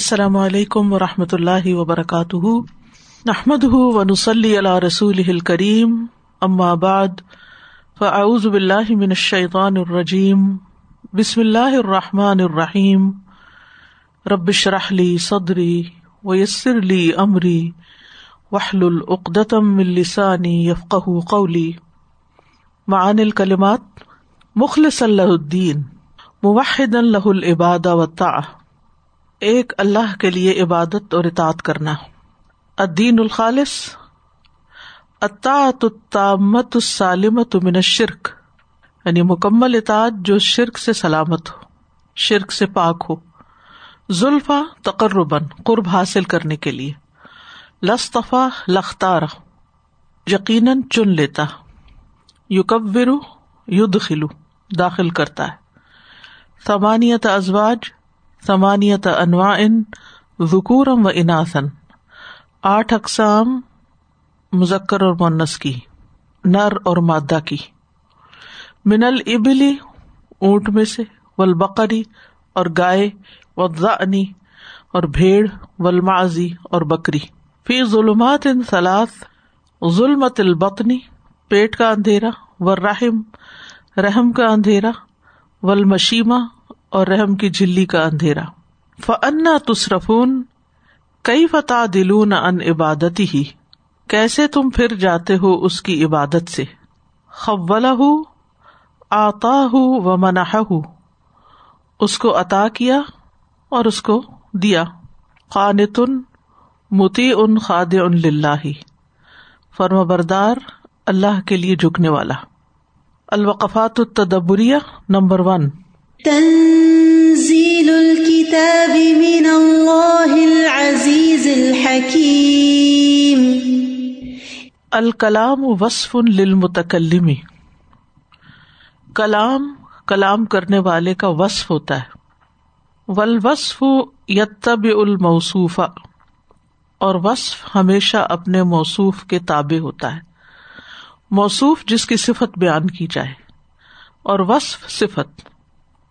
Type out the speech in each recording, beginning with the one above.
السلام علیکم و رحمۃ اللہ وبرکاتہ۔ نحمد ونسلی علیہ رسول کریم بعد، فاعوذ باللہ من الشیطان الرجیم۔ بسم اللہ الرحمٰن الرحیم۔ ربش رحلی صدری ویسر علی عمری وحل العقدم السانی یفق قولی۔ معان الکلمات مخلص اللہ الدین موحد اللہ العباد و ایک اللہ کے لیے عبادت اور اطاط کرنا۔ الدین الخالص اطاعت التامت السالمت من الشرک یعنی مکمل اطاعت جو شرک سے سلامت ہو، شرک سے پاک ہو۔ زلفا تقرباً، قرب حاصل کرنے کے لیے۔ لصطفا لختار یقیناً چن لیتا۔ یوکبر ید داخل کرتا ہے۔ ثمانیت ازواج ثمانیت انواع ذکورم و اناسن آٹھ اقسام مذکر اور مونس کی، نر اور مادہ کی۔ من البلی اونٹ میں سے ولبقری اور گائے ونی اور بھیڑ ولمازی اور بکری۔ فی ظلمات ان سلاس ظلمت البطنی پیٹ کا اندھیرا و رحم رحم کا اندھیرا ولمشیما اور رحم کی جلی کا اندھیرا۔ فنا تصرفون کئی فتح دلون ان عبادتی ہی کیسے تم پھر جاتے ہو اس کی عبادت سے؟ خبلا ہُ آتا ہوں و مناح اس کو عطا کیا اور اس کو دیا۔ قانتن متی ان خاد ان لاہ فرم بردار اللہ کے لیے جھکنے والا۔ الوقفات التدبریہ، نمبر ون۔ تنزيل الكتاب من الله العزيز الحكيم. الکلام وصف للمتکلم. کلام کلام کرنے والے کا وصف ہوتا ہے. ولوصف یتب الموصوف. اور وصف ہمیشہ اپنے موصوف کے تابع ہوتا ہے. موصوف جس کی صفت بیان کی جائے اور وصف صفت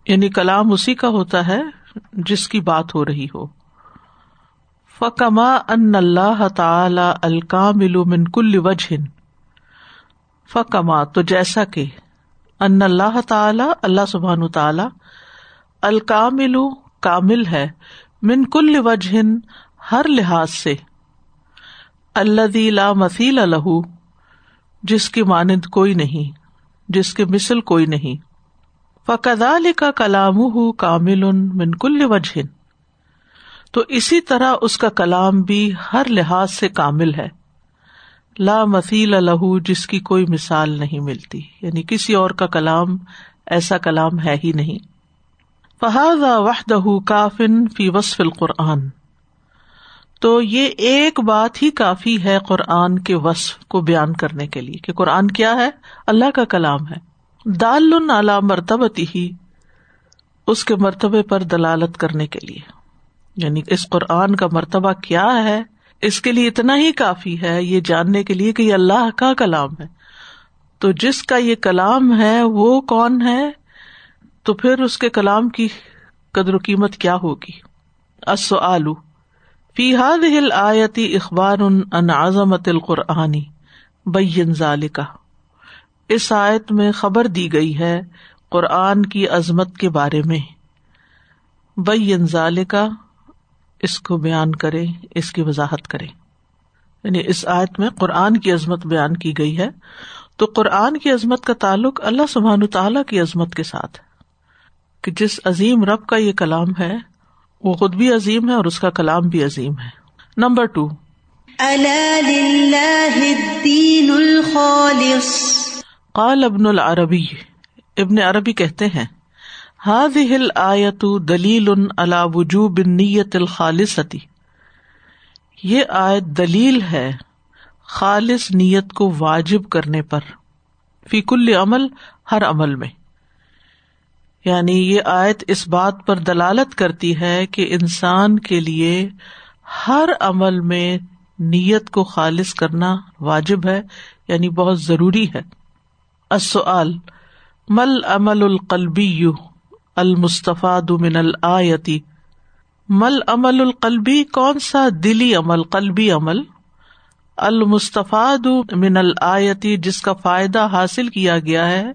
یعنی کلام اسی کا ہوتا ہے جس کی بات ہو رہی ہو۔ فکما ان اللہ تعالی الکام من کل وجہ فکما تو جیسا کہ ان اللہ تعالی اللہ سبحان تعالی الکام کامل ہے من کل وجہ ہر لحاظ سے۔ اللہ لا مسیل الح جس کی مانند کوئی نہیں، جس کی مثل کوئی نہیں۔ فقدال کا کلام ہُ کامل من کل وجہ تو اسی طرح اس کا کلام بھی ہر لحاظ سے کامل ہے۔ لا مسیل الح جس کی کوئی مثال نہیں ملتی۔ یعنی کسی اور کا کلام ایسا کلام ہے ہی نہیں۔ فہذ وحدہ کافن فی وصف القرآن۔ تو یہ ایک بات ہی کافی ہے قرآن کے وصف کو بیان کرنے کے لیے کہ قرآن کیا ہے؟ اللہ کا کلام ہے۔ دال اعلی مرتبتی ہی اس کے مرتبے پر دلالت کرنے کے لیے۔ یعنی اس قرآن کا مرتبہ کیا ہے؟ اس کے لیے اتنا ہی کافی ہے، یہ جاننے کے لیے کہ یہ اللہ کا کلام ہے۔ تو جس کا یہ کلام ہے، وہ کون ہے؟ تو پھر اس کے کلام کی قدر و قیمت کیا ہوگی؟ آلو فی حاد ہل آیتی اخبار ان عظمت القرآنی بین ذالکا اس آیت میں خبر دی گئی ہے قرآن کی عظمت کے بارے میں۔ بئی انزال کا اس کو بیان کرے اس کی وضاحت کرے یعنی اس آیت میں قرآن کی عظمت بیان کی گئی ہے۔ تو قرآن کی عظمت کا تعلق اللہ سبحان تعالی کی عظمت کے ساتھ کہ جس عظیم رب کا یہ کلام ہے، وہ خود بھی عظیم ہے اور اس کا کلام بھی عظیم ہے۔ Number two. الخالص۔ قال ابن العربی، ابن عربی کہتے ہیں ہاد ہل آیت دلیل علا وجوب نیت الخالصتی یہ آیت دلیل ہے خالص نیت کو واجب کرنے پر، فی کل عمل، ہر عمل میں۔ یعنی یہ آیت اس بات پر دلالت کرتی ہے کہ انسان کے لیے ہر عمل میں نیت کو خالص کرنا واجب ہے یعنی بہت ضروری ہے۔ السؤال، مل امل القلبی المصطفیٰ من الآیتی مل عمل القلبی کون سا دلی عمل، قلبی عمل؟ المستفاد من الآیتی جس کا فائدہ حاصل کیا گیا ہے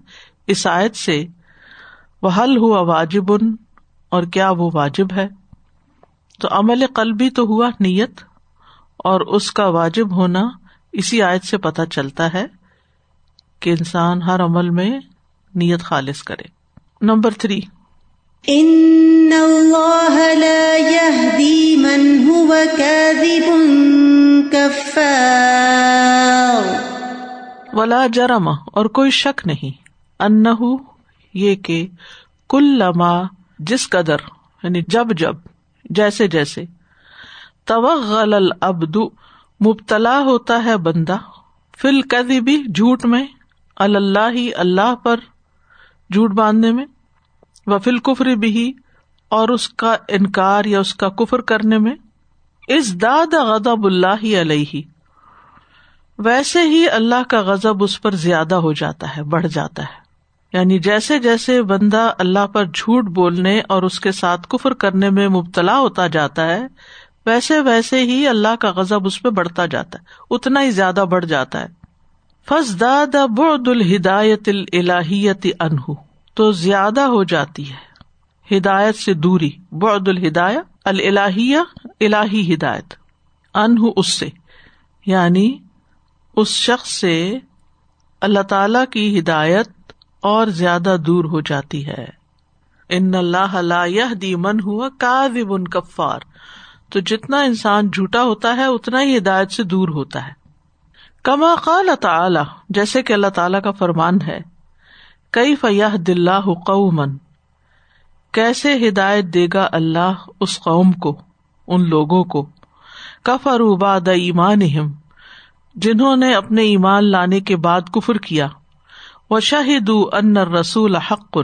اس آیت سے۔ وہ حل ہوا واجب، اور کیا وہ واجب ہے؟ تو عمل قلبی تو ہوا نیت، اور اس کا واجب ہونا اسی آیت سے پتہ چلتا ہے۔ کہ انسان ہر عمل میں نیت خالص کرے۔ Number three. ان اللہ لا يهدي من هو كاذب كفار ولا جرم اور کوئی شک نہیں۔ ان یہ کہ کل لما جس قدر یعنی جب جب جیسے جیسے۔ توغل العبد مبتلا ہوتا ہے بندہ۔ فل کدی جھوٹ میں۔ اللہ ہی اللہ پر جھوٹ باندھنے میں و فل کفر بھی اور اس کا انکار یا اس کا کفر کرنے میں، اس داد غضب اللہ علیہ۔ ویسے ہی اللہ کا غضب اس پر زیادہ ہو جاتا ہے، بڑھ جاتا ہے۔ یعنی جیسے جیسے بندہ اللہ پر جھوٹ بولنے اور اس کے ساتھ کفر کرنے میں مبتلا ہوتا جاتا ہے، ویسے ویسے ہی اللہ کا غضب اس پہ بڑھتا جاتا ہے، اتنا ہی زیادہ بڑھ جاتا ہے۔ فس داد بعد الہدایت الہیت انہ تو زیادہ ہو جاتی ہے۔ ہدایت سے دوری، بعد الہدایت الہیہ الہی ہدایت۔ انہ اس سے یعنی اس شخص سے اللہ تعالی کی ہدایت اور زیادہ دور ہو جاتی ہے۔ ان اللہ دی من ہوا کا کفار تو جتنا انسان جھوٹا ہوتا ہے، اتنا ہی ہدایت سے دور ہوتا ہے۔ کما قال تعالی، جیسے کہ اللہ تعالیٰ کا فرمان ہے کئی فیاح دلہ قومن کیسے ہدایت دے گا اللہ اس قوم کو، ان لوگوں کو؟ کفر باد ایمان جنہوں نے اپنے ایمان لانے کے بعد کفر کیا۔ وہ شاہد ان رسول حق،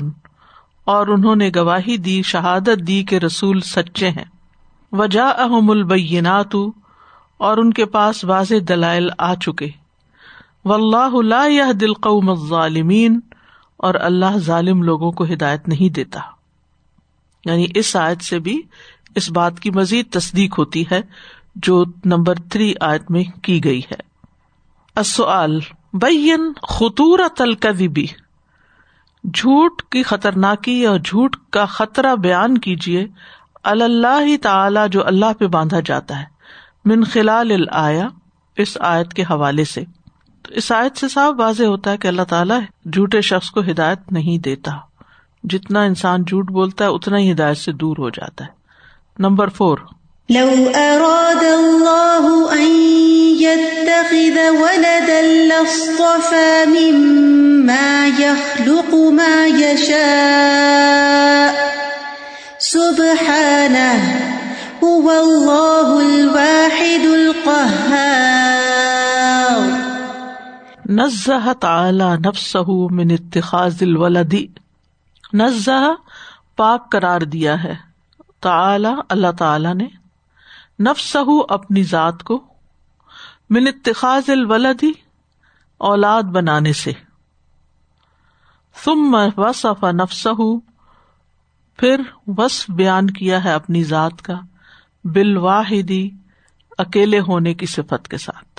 اور انہوں نے گواہی دی، شہادت دی کہ رسول سچے ہیں۔ وجا احم البینات اور ان کے پاس واضح دلائل آ چکے۔ و اللہ دل قوم ظالمین اور اللہ ظالم لوگوں کو ہدایت نہیں دیتا۔ یعنی اس آیت سے بھی اس بات کی مزید تصدیق ہوتی ہے جو نمبر تھری آیت میں کی گئی ہے۔ بین خطور الکذبی جھوٹ کی خطرناکی اور جھوٹ کا خطرہ بیان کیجیے اللہ تعالی جو اللہ پہ باندھا جاتا ہے۔ من خلال آیا اس آیت کے حوالے سے۔ تو اس آیت سے صاف واضح ہوتا ہے کہ اللہ تعالیٰ جھوٹے شخص کو ہدایت نہیں دیتا۔ جتنا انسان جھوٹ بولتا ہے، اتنا ہی ہدایت سے دور ہو جاتا ہے۔ Number four. لو اراد اللہ ان يتخذ ولدا لاصطفى مما يخلق ما يشاء سبحانه، هو اللہ نزہ تعالی نفس من اتخاذ الولدی نزہ پاک قرار دیا ہے. تعالی، اللہ تعالی نے نفس اپنی ذات کو من اتخاذ الولدی اولاد بنانے سے. ثم وصف نفس پھر وصف بیان کیا ہے اپنی ذات کا بالواحدی، اکیلے ہونے کی صفت کے ساتھ.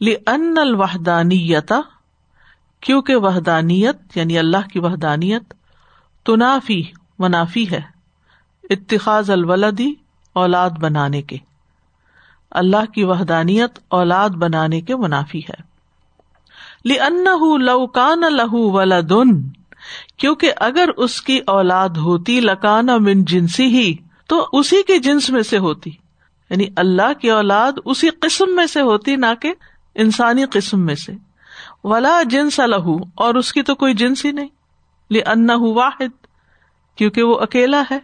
ان الوحدانیتا کیونکہ وحدانیت یعنی اللہ کی وحدانیت، تنافی، منافی ہے، اتخاذ الولدی، اولاد بنانے کے۔ اللہ کی وحدانیت، اولاد بنانے کے منافی ہے۔ لی ان لوکان لہو ولادن کیونکہ اگر اس کی اولاد ہوتی لکانا من جنسی ہی تو اسی کے جنس میں سے ہوتی۔ یعنی اللہ کی اولاد اسی قسم میں سے ہوتی، نہ کہ انسانی قسم میں سے۔ ولا جنس لہو اور اس کی تو کوئی جنس ہی نہیں۔ لی ان واحد، کیونکہ وہ اکیلا ہے۔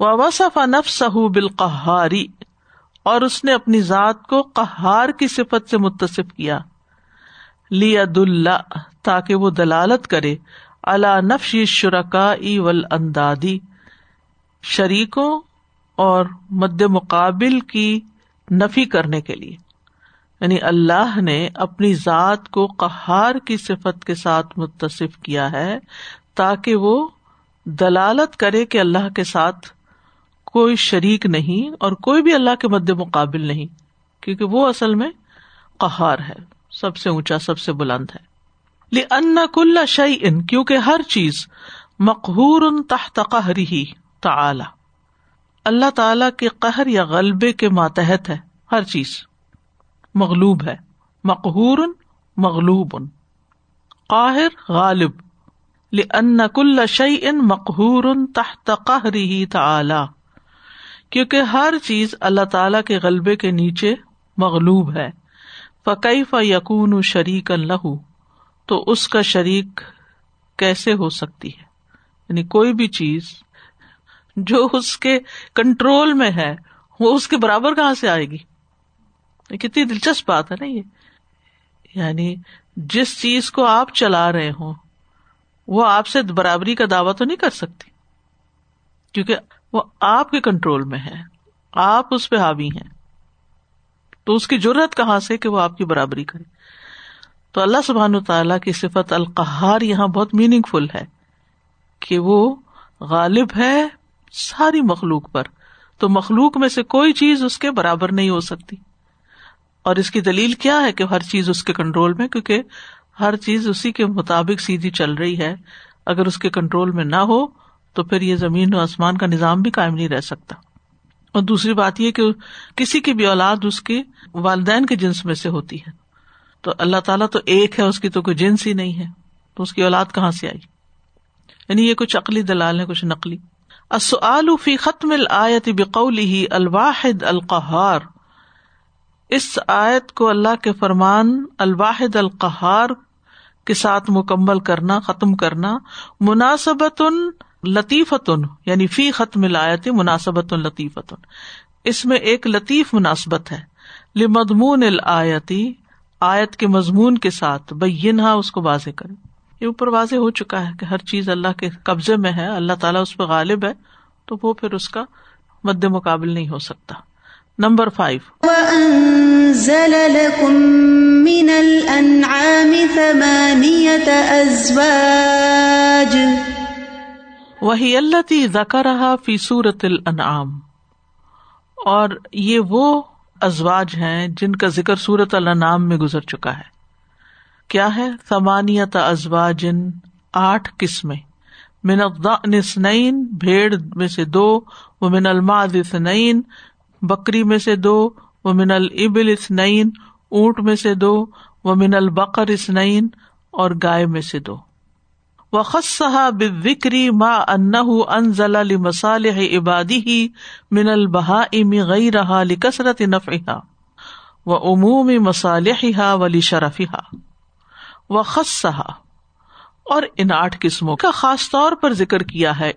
وصف نفس بالقہاری اور اس نے اپنی ذات کو قہار کی صفت سے متصف کیا۔ لی عد اللہ تاکہ وہ دلالت کرے۔ اللہ نفشی شرکا ول اندادی شریکوں اور مد مقابل کی نفی کرنے کے لیے۔ یعنی اللہ نے اپنی ذات کو قہار کی صفت کے ساتھ متصف کیا ہے تاکہ وہ دلالت کرے کہ اللہ کے ساتھ کوئی شریک نہیں اور کوئی بھی اللہ کے مد مقابل نہیں، کیونکہ وہ اصل میں قہار ہے، سب سے اونچا، سب سے بلند ہے۔ ان کل شعی ان کیونکہ ہر چیز مقہور ان تحت قہری تعلی اللہ تعالی کے قہر یا غلبے کے ماتحت ہے، ہر چیز۔ مغلوب ہے۔ مقہور مغلوب ان قاہر غالب۔ لن کل شعی ان مقہور تحت قہری تعلی کیونکہ ہر چیز اللہ تعالی کے غلبے کے نیچے مغلوب ہے۔ فقی ف یقون شریک اللہ تو اس کا شریک کیسے ہو سکتی ہے؟ یعنی کوئی بھی چیز جو اس کے کنٹرول میں ہے، وہ اس کے برابر کہاں سے آئے گی؟ کتنی دلچسپ بات ہے نا یہ۔ یعنی جس چیز کو آپ چلا رہے ہوں، وہ آپ سے برابری کا دعوی تو نہیں کر سکتی، کیونکہ وہ آپ کے کنٹرول میں ہے، آپ اس پہ حاوی ہیں۔ تو اس کی ضرورت کہاں سے کہ وہ آپ کی برابری کرے۔ تو اللہ سبحان تعالیٰ کی صفت القہار یہاں بہت میننگ فل ہے کہ وہ غالب ہے ساری مخلوق پر۔ تو مخلوق میں سے کوئی چیز اس کے برابر نہیں ہو سکتی۔ اور اس کی دلیل کیا ہے کہ ہر چیز اس کے کنٹرول میں؟ کیونکہ ہر چیز اسی کے مطابق سیدھی چل رہی ہے۔ اگر اس کے کنٹرول میں نہ ہو، تو پھر یہ زمین و آسمان کا نظام بھی قائم نہیں رہ سکتا۔ اور دوسری بات یہ کہ کسی کی بھی اولاد اس کے والدین کے جنس میں سے ہوتی ہے۔ تو اللہ تعالیٰ تو ایک ہے، اس کی تو کوئی جنس ہی نہیں ہے۔ تو اس کی اولاد کہاں سے آئی؟ یعنی یہ کچھ عقلی دلال ہے، کچھ نقلی۔ فی ختم الآیت بقوله الواحد القہار۔ اس آیت کو اللہ کے فرمان الواحد القہار کے ساتھ مکمل کرنا، ختم کرنا مناسبت لطیفتن یعنی فی ختم لایت مناسبت لطیفتن۔ اس میں ایک لطیف مناسبت ہے۔ لمضمون الآیتی، آیت کے مضمون کے ساتھ بینہا اس کو واضح کرے یہ اوپر واضح ہو چکا ہے کہ ہر چیز اللہ کے قبضے میں ہے، اللہ تعالیٰ اس پہ غالب ہے، تو وہ پھر اس کا مد مقابل نہیں ہو سکتا۔ Number five. من ثمانیت وہی اللہ تی زکا رہا فی صورت الانعام اور یہ وہ ازواج ہیں جن کا ذکر سورت الانعام میں گزر چکا ہے۔ کیا ہے؟ سمانیت ازواجن آٹھ قسمیں۔ من الضأن بھیڑ میں سے دو۔ وہ من الماض اثنین بکری میں سے دو وہ من الابل اثنین، اونٹ میں سے دو وہ من البقر اثنین، اور گائے میں سے دو۔ وخصہ بکری ما ان انزل مسالح عبادی ہی من البہا ام غی رہا لکسرت نفعہ و عموم و اور ان آٹھ قسموں کا خاص طور پر ذکر کیا ہے،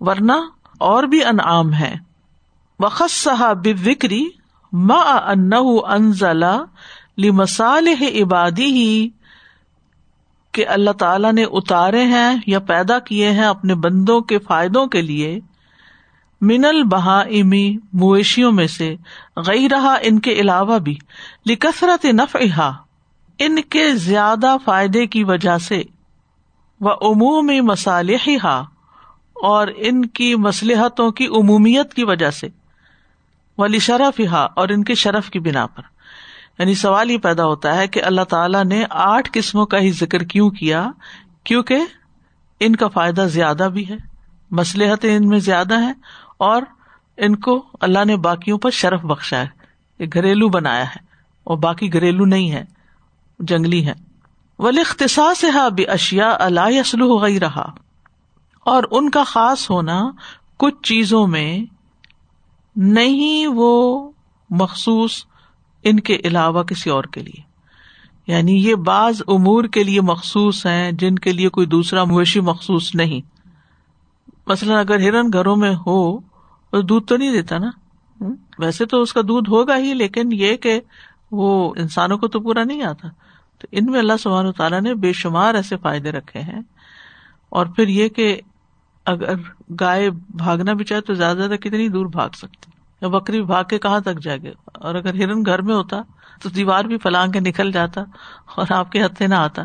ورنہ اور بھی انعام ہے وخصہ بکری ما ان انزلہ لمصالح عبادی ہی کہ اللہ تعالیٰ نے اتارے ہیں یا پیدا کیے ہیں اپنے بندوں کے فائدوں کے لیے من البہا امی مویشیوں میں سے گئی رہا ان کے علاوہ بھی، لکثرت نفعہ ان کے زیادہ فائدے کی وجہ سے وہ عمومی مصالحہ اور ان کی مصلحتوں کی عمومیت کی وجہ سے۔ ولی شرف ہا اور ان کے شرف کی بنا پر۔ یعنی سوال یہ پیدا ہوتا ہے کہ اللہ تعالیٰ نے آٹھ قسموں کا ہی ذکر کیوں کیا؟ کیونکہ ان کا فائدہ زیادہ بھی ہے مسلحت ان میں زیادہ ہے اور ان کو اللہ نے باقیوں پر شرف بخشا ہے۔ گھریلو بنایا ہے، اور باقی گھریلو نہیں ہے، جنگلی ہے ولی اختصاص ہا بھی اشیا اللہ اسلو ہو گئی رہا اور ان کا خاص ہونا کچھ چیزوں میں نہیں وہ مخصوص ان کے علاوہ کسی اور کے لیے۔ یعنی یہ بعض امور کے لیے مخصوص ہیں جن کے لیے کوئی دوسرا مویشی مخصوص نہیں۔ مثلاً اگر ہرن گھروں میں ہو تو دودھ تو نہیں دیتا نا۔ ویسے تو اس کا دودھ ہوگا ہی لیکن یہ کہ وہ انسانوں کو تو پورا نہیں آتا۔ تو ان میں اللہ سبحان تعالیٰ نے بے شمار ایسے فائدے رکھے ہیں۔ اور پھر یہ کہ اگر گائے بھاگنا بھی چاہے تو زیادہ زیادہ کتنی دور بھاگ سکتی یا بکری بھاگ کے کہاں تک جائے گا اور اگر ہرن گھر میں ہوتا تو دیوار بھی پلانگ کے نکل جاتا اور آپ کے ہتھے نہ آتا۔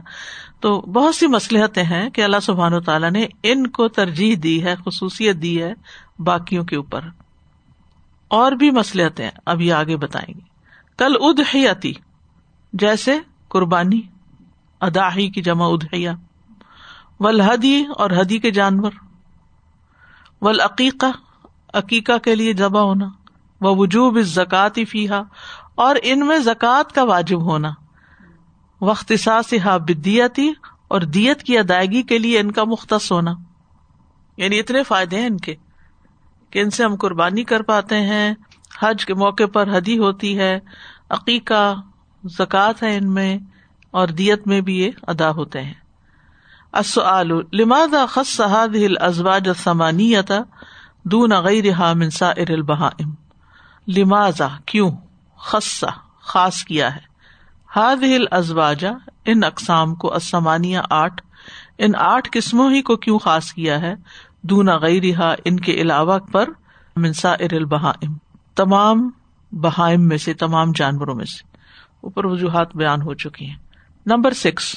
تو بہت سی مسلحتیں ہیں کہ اللہ سبحان و تعالیٰ نے ان کو ترجیح دی ہے، خصوصیت دی ہے باقیوں کے اوپر۔ اور بھی مسلحتیں اب یہ آگے بتائیں گے۔ کل ادحیتی، جیسے قربانی، اداہی کی جمع ادحیا ولحدی اور ہدی کے جانور۔ ولعقیقہ عقیقہ کے لیے ذبح ہونا وہ وجوب اس زکاتی فیحا اور ان میں زکوٰۃ کا واجب ہونا۔ وقت بدیتی اور دیت کی ادائیگی کے لیے ان کا مختص ہونا۔ یعنی اتنے فائدے ہیں ان کے، کہ ان سے ہم قربانی کر پاتے ہیں، حج کے موقع پر حدی ہوتی ہے، عقیقہ زکوٰۃ ہے ان میں، اور دیت میں بھی یہ ادا ہوتے ہیں۔ لماذا خص هذه الازواج الثمانيه دون غيرها من سائر البهائم؟ لماذا؟ کیوں؟ خصا خاص کیا ہے؟ هذه الازواج ان اقسام کو اسمانیہ آٹھ، ان آٹھ قسموں ہی کو کیوں خاص کیا ہے؟ دونا غیرہ ان کے علاوہ پر منسا ار البہائم تمام بہائم میں سے، تمام جانوروں میں سے۔ اوپر وجوہات بیان ہو چکی ہیں۔ نمبر سکس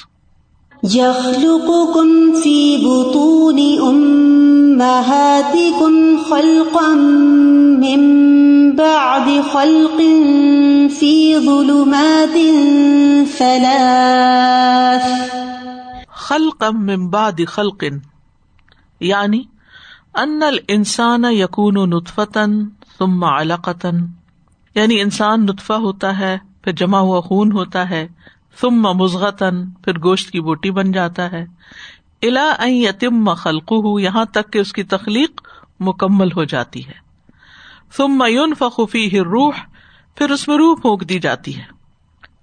يخلقكم في بطون أمهاتكم خلقا من بعد خلق في ظلمات ثلاث. خلقا من بعد خلق. یعنی ان الانسان یکون نطفتا ثم علقتا یعنی انسان نطفہ ہوتا ہے، پھر جمع ہوا خون ہوتا ہے ثم مزغتن پھر گوشت کی بوٹی بن جاتا ہے۔ الا یتم خلق یہاں تک کہ اس کی تخلیق مکمل ہو جاتی ہے۔ ثم ينفخ فيه روح پھر اس میں روح پھونک دی جاتی ہے۔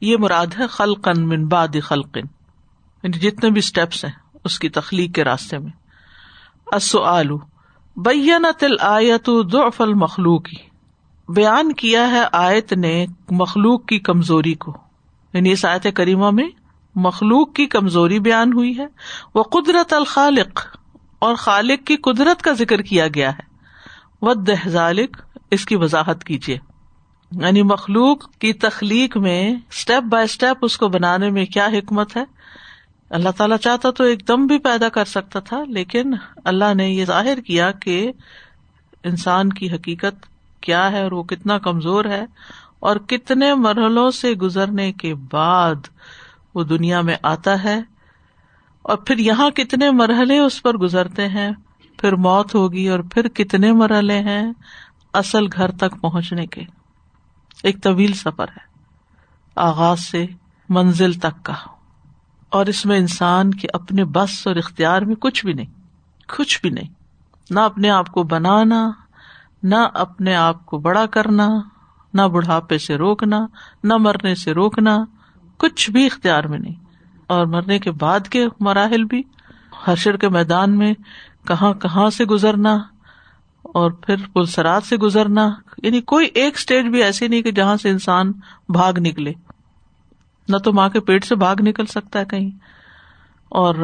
یہ مراد ہے خلقن من بعد خلقن یعنی جتنے بھی اسٹیپس ہیں اس کی تخلیق کے راستے میں۔ السؤال، بینت الآیت ضعف المخلوق۔ بیان کیا ہے آیت نے مخلوق کی کمزوری کو۔ یعنی اس آیت کریمہ میں مخلوق کی کمزوری بیان ہوئی ہے۔ وہ قدرت الخالق، اور خالق کی قدرت کا ذکر کیا گیا ہے۔ ود ذالک اس کی وضاحت کیجیے یعنی مخلوق کی تخلیق میں اسٹیپ بائی اسٹیپ اس کو بنانے میں کیا حکمت ہے۔ اللہ تعالیٰ چاہتا تو ایک دم بھی پیدا کر سکتا تھا، لیکن اللہ نے یہ ظاہر کیا کہ انسان کی حقیقت کیا ہے اور وہ کتنا کمزور ہے۔ اور کتنے مرحلوں سے گزرنے کے بعد وہ دنیا میں آتا ہے اور پھر یہاں کتنے مرحلے اس پر گزرتے ہیں، پھر موت ہوگی اور پھر کتنے مرحلے ہیں اصل گھر تک پہنچنے کے۔ ایک طویل سفر ہے، آغاز سے منزل تک کا۔ اور اس میں انسان کے اپنے بس اور اختیار میں کچھ بھی نہیں، کچھ بھی نہیں۔ نہ اپنے آپ کو بنانا، نہ اپنے آپ کو بڑا کرنا۔ نہ بڑھاپے سے روکنا، نہ مرنے سے روکنا، کچھ بھی اختیار میں نہیں۔ اور مرنے کے بعد کے مراحل بھی حشر کے میدان میں کہاں کہاں سے گزرنا اور پھر پلسرات سے گزرنا۔ یعنی کوئی ایک اسٹیج بھی ایسی نہیں کہ جہاں سے انسان بھاگ نکلے۔ نہ تو ماں کے پیٹ سے بھاگ نکل سکتا ہے کہیں۔ اور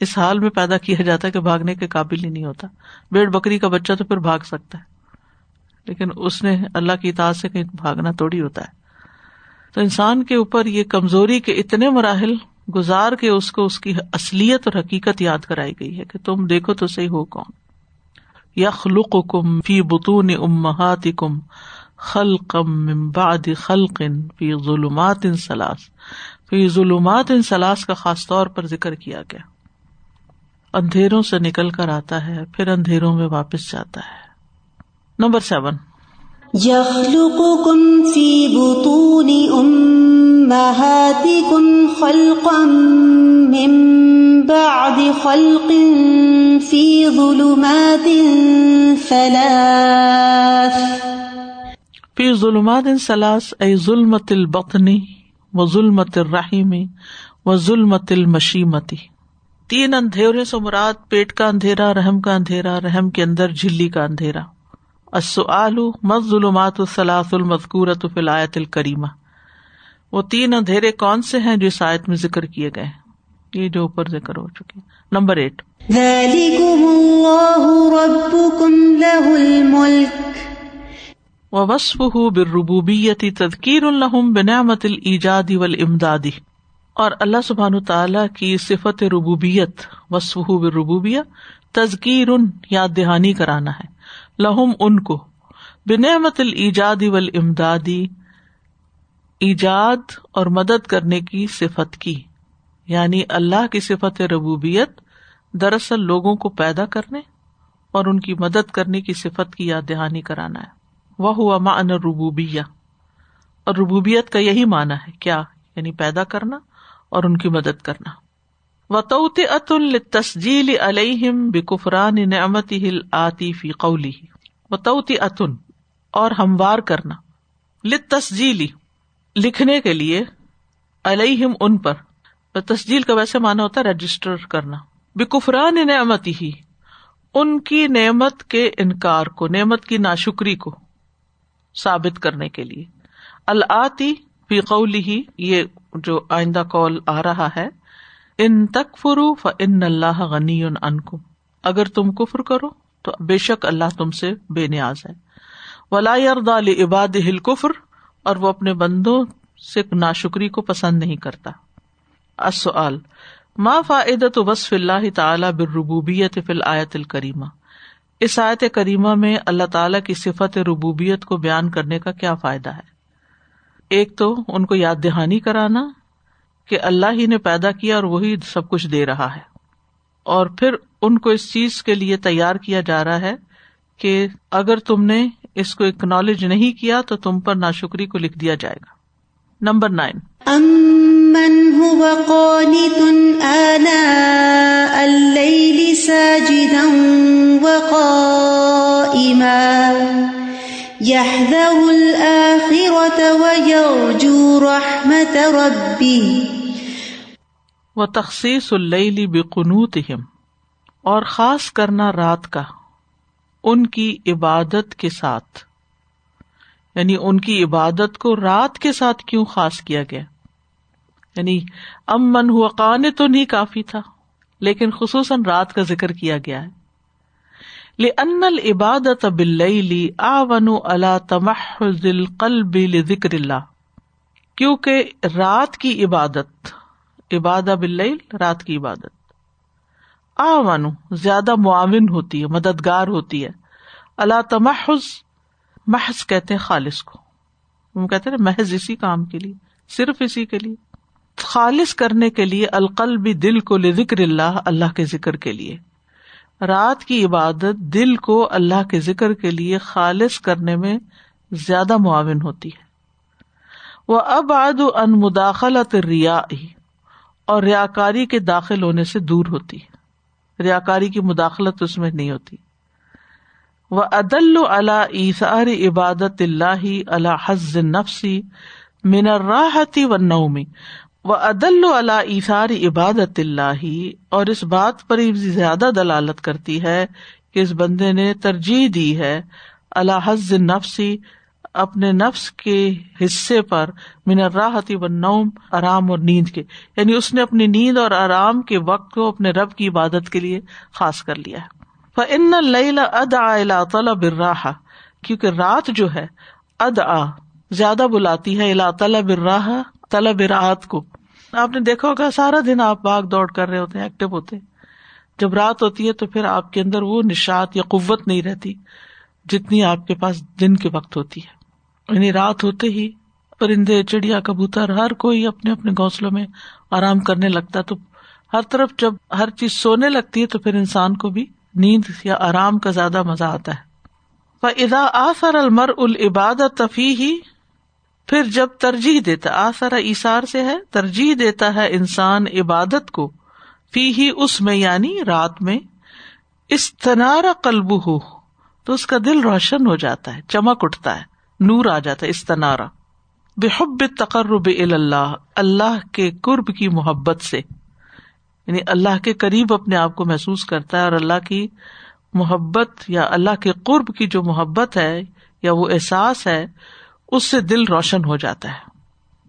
اس حال میں پیدا کیا جاتا ہے کہ بھاگنے کے قابل ہی نہیں ہوتا۔ بیڑ بکری کا بچہ تو پھر بھاگ سکتا ہے۔ لیکن اس نے اللہ کی اطاعت سے کہیں بھاگنا توڑی ہوتا ہے۔ تو انسان کے اوپر یہ کمزوری کے اتنے مراحل گزار کے اس کو اس کی اصلیت اور حقیقت یاد کرائی گئی ہے کہ تم دیکھو تو صحیح ہو کون۔ یخلق کم فی بتون امہات کم خلقم بعد خلق فی ظلمات ان سلاس فی ظلمات ان سلاس کا خاص طور پر ذکر کیا گیا۔ اندھیروں سے نکل کر آتا ہے، پھر اندھیروں میں واپس جاتا ہے۔ Number seven. يخلقكم في بطون أمهاتكم خلقا من بعد خلق في ظلمات ثلاث. فی ظلمات سلاس اے ظلمت البطنی و ظلمت الرحیم و ظلمت المشیمتی تین اندھیرے سے مراد پیٹ کا اندھیرا رحم کا اندھیرا رحم کے اندر جھلی کا اندھیرا۔ مت ظلمات السلاس المذکورت فلایت الکریمہ؟ وہ تین اندھیرے کون سے ہیں جو آیت میں ذکر کیے گئے یہ جو اوپر ذکر ہو چکے نمبر ایٹ۔ و وصف ہُ بربوبیتی تدکیر الحم بنعمت الجادی امدادی اور اللہ سبحان تعالیٰ کی صفت ربوبیت وصف بربوبیہ تزکیر ان یاد دہانی کرانا ہے۔ لہم ان کو۔ بنعمت الجادی ول امدادی ایجاد اور مدد کرنے کی صفت کی۔ یعنی اللہ کی صفت ربوبیت دراصل لوگوں کو پیدا کرنے اور ان کی مدد کرنے کی صفت کی یاد دہانی کرانا ہے۔ وہ ہوا مان ربوبیا اور ربوبیت کا یہی مانا ہے، کیا؟ یعنی پیدا کرنا اور ان کی مدد کرنا۔ و توت اتن تسجیل علیہم بکفران نعمت ہل آتی فی قولی و توتی اتن اور ہموار کرنا. لت تسجیلی لکھنے کے لیے علیہم ان پر. تسجیل کا ویسے مانا ہوتا ہے رجسٹر کرنا. بکفران نعمت ہی ان کی نعمت کے انکار کو، نعمت کی ناشکری کو ثابت کرنے کے لیے. الآتی فی قولی ہی یہ جو آئندہ کال آ رہا ہے ان تک فرو ان اللہ غنی ان اگر تم کفر کرو تو بے شک اللہ تم سے بے نیاز ہے۔ ولا عباد ہل کفر اور وہ اپنے بندوں سے ناشکری کو پسند نہیں کرتا۔ اصل ما فائدت وصف اللہ تعالی بالربوبیت فی الآیت الکریمہ؟ اس آیت کریمہ میں اللہ تعالی کی صفت ربوبیت کو بیان کرنے کا کیا فائدہ ہے؟ ایک تو ان کو یاد دہانی کرانا کہ اللہ ہی نے پیدا کیا اور وہی سب کچھ دے رہا ہے۔ اور پھر ان کو اس چیز کے لیے تیار کیا جا رہا ہے کہ اگر تم نے اس کو اکنالج نہیں کیا تو تم پر ناشکری کو لکھ دیا جائے گا۔ Number nine. ساجدا وقائما۔ يحذر الآخرة ويرجو رحمة ربه. و تخصیص اللیلی بقنوتہم، اور خاص کرنا رات کا، ان کی عبادت کے ساتھ. یعنی ان کی عبادت کو رات کے ساتھ کیوں خاص کیا گیا؟ یعنی ام ہوا قان تو نہیں کافی تھا، لیکن خصوصاً رات کا ذکر کیا گیا ہے۔ ان العبادت بلی آ ون اللہ تمحل قلب ذکر اللہ کیونکہ رات کی عبادت، عبادہ بل رات کی عبادت. آ زیادہ معاون ہوتی ہے، مددگار ہوتی ہے. اللہ تمحز محض کہتے ہیں خالص کو. ہم کہتے ہیں محض اسی کام کے لیے، صرف اسی کے لیے. خالص کرنے کے لیے القل بھی دل کو ذکر اللہ اللہ کے ذکر کے لیے. رات کی عبادت دل کو اللہ کے ذکر کے لیے خالص کرنے میں زیادہ معاون ہوتی ہے۔ وہ اب آد ان مداخلت ریا اور ریا کاری کے داخل ہونے سے دور ہوتی ہے۔ ریا کاری کی مداخلت اس میں نہیں ہوتی۔ وہ عدل اللہ عیسار عبادت اللہ اللہ حز نفسی من راحتی و نومی وہ عدل اللہ عیسار عبادت اللہ اور اس بات پر زیادہ دلالت کرتی ہے کہ اس بندے نے ترجیح دی ہے اللہ حز نفسی اپنے نفس کے حصے پر، من راحتی و نوم آرام اور نیند کے۔ یعنی اس نے اپنی نیند اور آرام کے وقت کو اپنے رب کی عبادت کے لیے خاص کر لیا ہے۔ ان لئی اد آ طلب کیونکہ رات جو ہے اد آ زیادہ بلاتی ہے الا طلب الراہ طلب رات کو۔ آپ نے دیکھا ہوگا سارا دن آپ باغ دوڑ کر رہے ہوتے ہیں ایکٹیو ہوتے جب رات ہوتی ہے تو پھر آپ کے اندر وہ نشات یا قوت نہیں رہتی جتنی آپ کے پاس دن کے وقت ہوتی ہے۔ یعنی رات ہوتے ہی پرندے، چڑیا، کبوتر، ہر کوئی اپنے اپنے گھونسلوں میں آرام کرنے لگتا تو ہر طرف جب ہر چیز سونے لگتی ہے تو پھر انسان کو بھی نیند یا آرام کا زیادہ مزہ آتا ہے۔ ادا آسر المر العبادت تفی ہی پھر جب ترجیح دیتا آسر ایسار سے ہے، ترجیح دیتا ہے انسان عبادت کو فی ہی اس میں یعنی رات میں اس تنارا کلب ہو تو اس کا دل روشن ہو جاتا ہے، چمک اٹھتا ہے، نور آ جاتا ہے اس تنارا بحب تقرب اللہ اللہ کے قرب کی محبت سے۔ یعنی اللہ کے قریب اپنے آپ کو محسوس کرتا ہے اور اللہ کی محبت یا اللہ کے قرب کی جو محبت ہے یا وہ احساس ہے اس سے دل روشن ہو جاتا ہے۔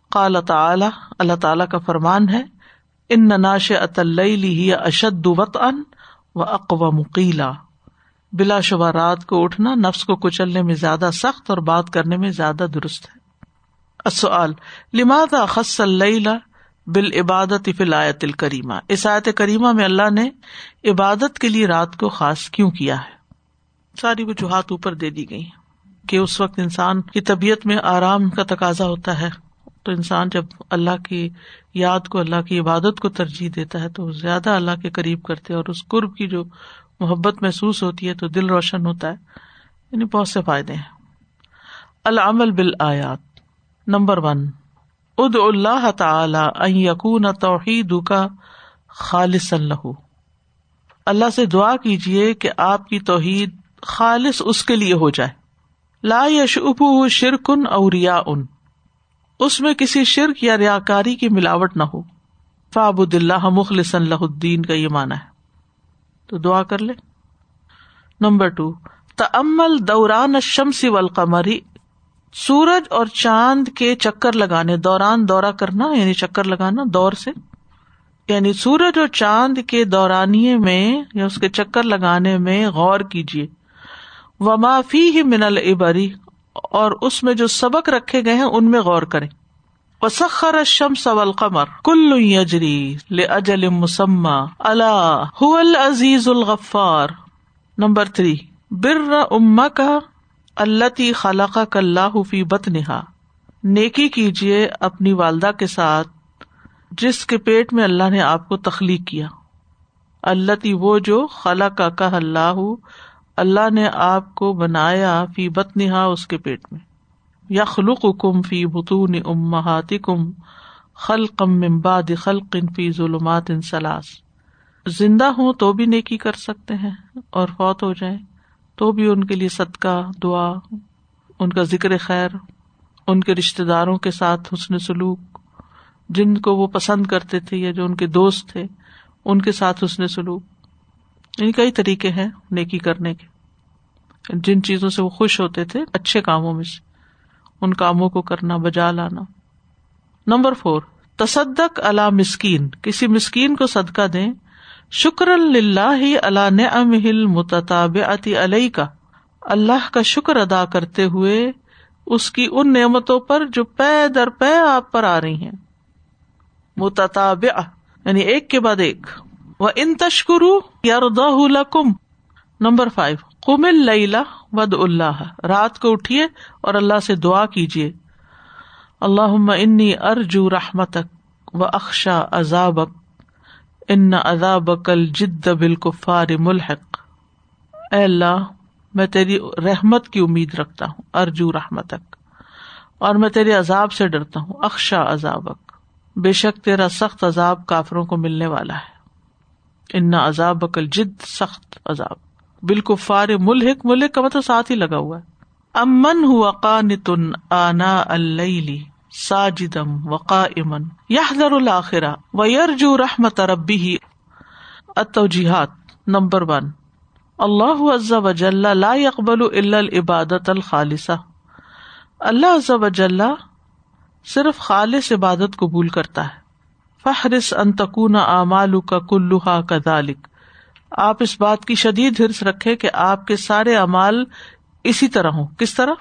قال تعالی، اللہ تعالی کا فرمان ہے، ان نناش اطلی اشد وط ان و اقوا مکیلا بلا شبہ رات کو اٹھنا نفس کو کچلنے میں زیادہ سخت اور بات کرنے میں زیادہ درست ہے۔ لماذا خص اللہ بال عبادت فلایت الکریمہ؟ اس آیت کریمہ میں اللہ نے عبادت کے لیے رات کو خاص کیوں کیا ہے؟ ساری وجوہات اوپر دے دی گئی کہ اس وقت انسان کی طبیعت میں آرام کا تقاضا ہوتا ہے۔ تو انسان جب اللہ کی یاد کو، اللہ کی عبادت کو ترجیح دیتا ہے تو زیادہ اللہ کے قریب کرتے اور اس قرب کی جو محبت محسوس ہوتی ہے تو دل روشن ہوتا ہے۔ یعنی بہت سے فائدے ہیں۔ العمل بال آیات نمبر ون۔ اد اللہ تعالی یقون توحید کا خالص اللہ اللہ سے دعا کیجیے کہ آپ کی توحید خالص اس کے لیے ہو جائے۔ لا یش اب شرکن اور ریا ان اس میں کسی شرک یا ریا کاری کی ملاوٹ نہ ہو۔ فابد اللہ مخلص اللہ الدین کا یہ مانا ہے۔ تو دعا کر لے۔ نمبر ٹو تمل دوران شمسی والقمری سورج اور چاند کے چکر لگانے، دوران دورہ کرنا یعنی چکر لگانا، دور سے۔ یعنی سورج اور چاند کے دورانیے میں یا اس کے چکر لگانے میں غور کیجیے وما فی ہی من البری اور اس میں جو سبق رکھے گئے ہیں ان میں غور کریں۔ وسخر الشمس والقمر کل یجری لاجل مسمى الا هو العزیز الغفار۔ نمبر تھری، بر امک التی خلق اللہ فی بطنہا نیکی کیجیے اپنی والدہ کے ساتھ، جس کے پیٹ میں اللہ نے آپ کو تخلیق کیا۔ اللہ وہ جو خلق کا اللہ اللہ نے آپ کو بنایا فی بطنہا اس کے پیٹ میں۔ یخلق کم فی بتون امہات کم خلقم ممباد خلق فی ظلمات ان سلاس زندہ ہوں تو بھی نیکی کر سکتے ہیں اور فوت ہو جائیں۔ تو بھی ان کے لیے صدقہ، دعا، ان کا ذکر خیر، ان کے رشتے داروں کے ساتھ حسن سلوک۔ جن کو وہ پسند کرتے تھے یا جو ان کے دوست تھے، ان کے ساتھ حسن سلوک۔ یعنی کئی طریقے ہیں نیکی کرنے کے۔ جن چیزوں سے وہ خوش ہوتے تھے، اچھے کاموں میں سے، ان کاموں کو کرنا، بجا لانا۔ نمبر فور، تصدق اللہ مسکین۔ کسی مسکین کو صدقہ دیں شکر اللہ اللہ نے متطاب علیہ کا اللہ کا شکر ادا کرتے ہوئے اس کی ان نعمتوں پر جو پے در پے آپ پر آ رہی ہیں۔ متطاب یعنی ایک کے بعد ایک۔ وہ ان تشکرو یا کم نمبر فائیو کمل لیلا ود اللہ رات کو اٹھیے اور اللہ سے دعا کیجیے۔ اللہ انی ارجو رحمتک و اکشا عذابک۔ ان عذاب کل جد بالکفار ملحق۔ اے اللہ، میں تیری رحمت کی امید رکھتا ہوں، ارجو رحمتک۔ اور میں تیرے عذاب سے ڈرتا ہوں اکشا عذابک۔ بے شک تیرا سخت عذاب کافروں کو ملنے والا ہے۔ ان عذاب بکل جد سخت عذاب۔ بالکفار ملحق ملک کا مطلب ساتھ ہی لگا ہوا ہے۔ امن ہوا قانتن آنا اللیلی ساجدم وقا امن یحذر الاخرہ ویرجو رحمت ربی التوجیحات نمبر ون۔ اللہ عز وجل لا يقبل الا العبادت الخالصہ۔ اللہ عز وجل صرف خالص عبادت قبول کرتا ہے۔ فہرس ان تکون اعمالک کلھا کذالک۔ آپ اس بات کی شدید ہرس رکھے کہ آپ کے سارے امال اسی طرح ہوں۔ کس طرح؟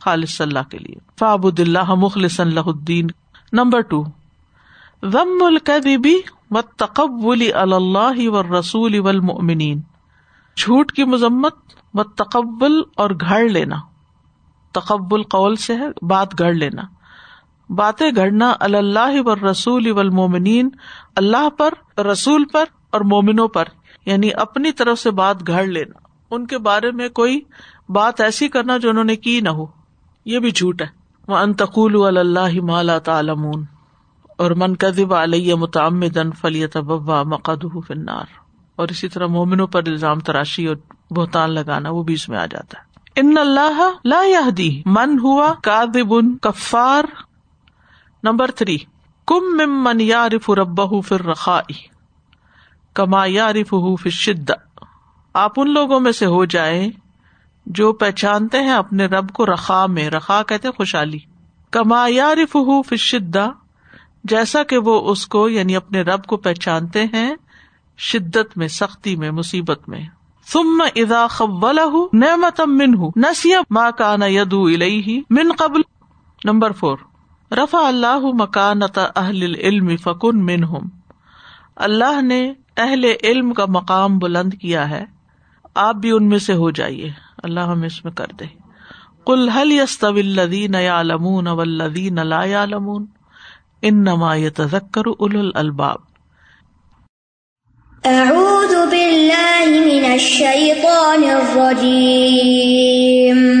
خالص اللہ کے لیے۔ فابد اللہ مخلص اللہ الدین۔ نمبر ٹو ضم القبی و تقبلی اللہ و رسول والمؤمنین۔ جھوٹ کی مذمت و تقبل اور گھڑ لینا۔ تقبل قول سے ہے، بات گھڑ لینا۔ باتیں گھڑنا اللہ و رسول والمؤمنین، اللہ پر، رسول پر اور مومنوں پر یعنی اپنی طرف سے بات گھڑ لینا۔ ان کے بارے میں کوئی بات ایسی کرنا جو انہوں نے کی نہ ہو۔ یہ بھی جھوٹ ہے۔ وہ انتقول اللہ مالا تعلمون۔ اور من کدب علیہ متعم دن فلیت مقد فنار اور اسی طرح مومنوں پر الزام تراشی اور بہتان لگانا، وہ بھی اس میں آ جاتا ہے۔ ان اللہ لا دی من ہوا کادب کفار نمبر تھری، کم من یارف ربہ فر رخائی کما یارف شد آپ ان لوگوں میں سے ہو جائے جو پہچانتے ہیں اپنے رب کو رخا میں رخا کہتے خوشحالی۔ کما یارف شدہ جیسا کہ وہ اس کو یعنی اپنے رب کو پہچانتے ہیں شدت میں، سختی میں، مصیبت میں۔ ثم اذا خولہ نعمت منہ نسی ما کان یدو الیہ من قبل۔ نمبر فور رفع اللہ مکانت اہل العلم فکن منہم۔ اللہ نے اہل علم کا مقام بلند کیا ہے۔ آپ بھی ان میں سے ہو جائیے۔ اللہ ہمیں اس میں کر دے۔ کل حل یس الدین یا لمون ولدین لا یا لمون ان نما تذکر اول الباب اعوذ باللہ من الشیطان الرجیم۔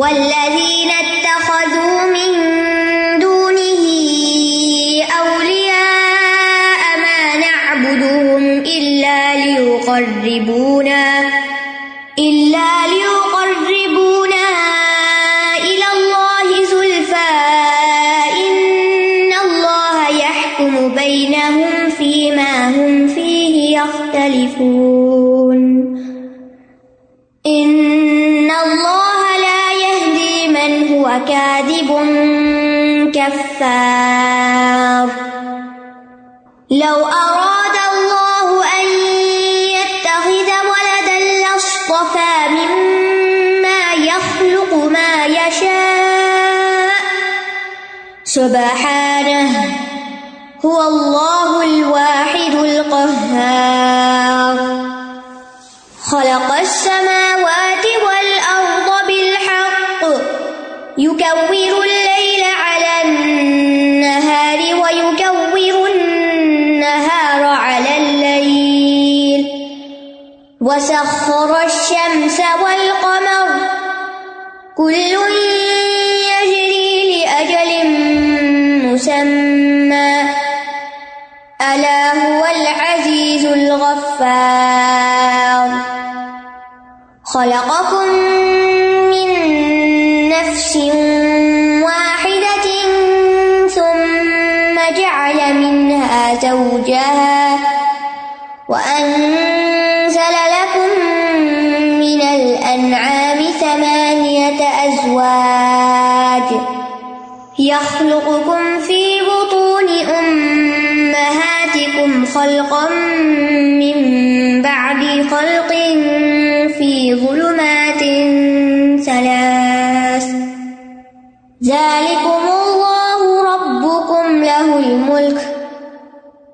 والذين سبحانه هو الله الواحد القهار. خلق السماوات والأرض بالحق. يكور الليل على النهار ويكور النهار على الليل. وسخر الشمس والقمر. كل يخلقكم في بطون أمهاتكم خلقا من بعد خلق في ظلمات ثلاث. ذلكم الله ربكم له الملك.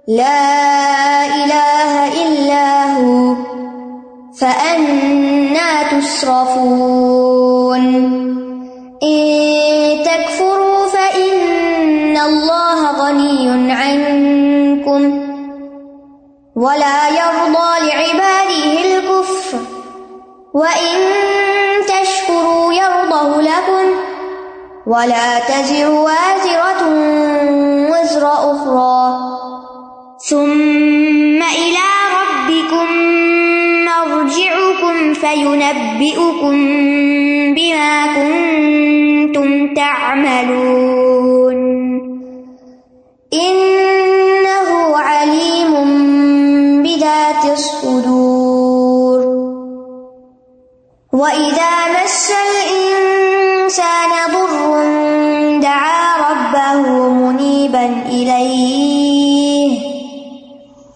لا إله إلا هو. فأنا تصرفون. ولا يرضى لعباده الكفر. وإن تشكروا يرضه لكم ولا تزر وازرة وزر أخرى. ثم إلى ربكم مرجعكم فينبئكم بما كنتم تعملون. إنه وَإِذَا مَسَّ الْإِنسَانَ ضر دَعَا رَبَّهُ مُنِيبًا إِلَيْهِ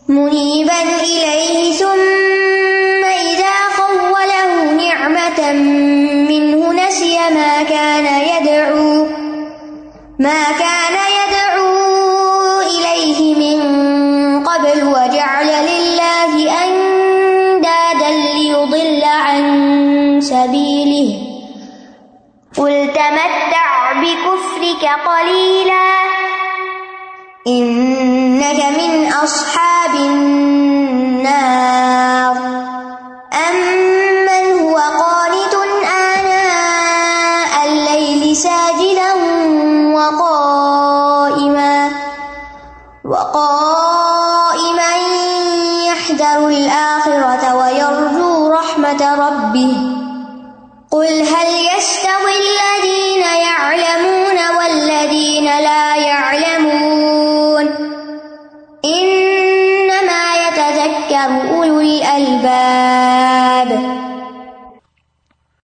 مُنِيبًا إِلَيْهِ ثُمَّ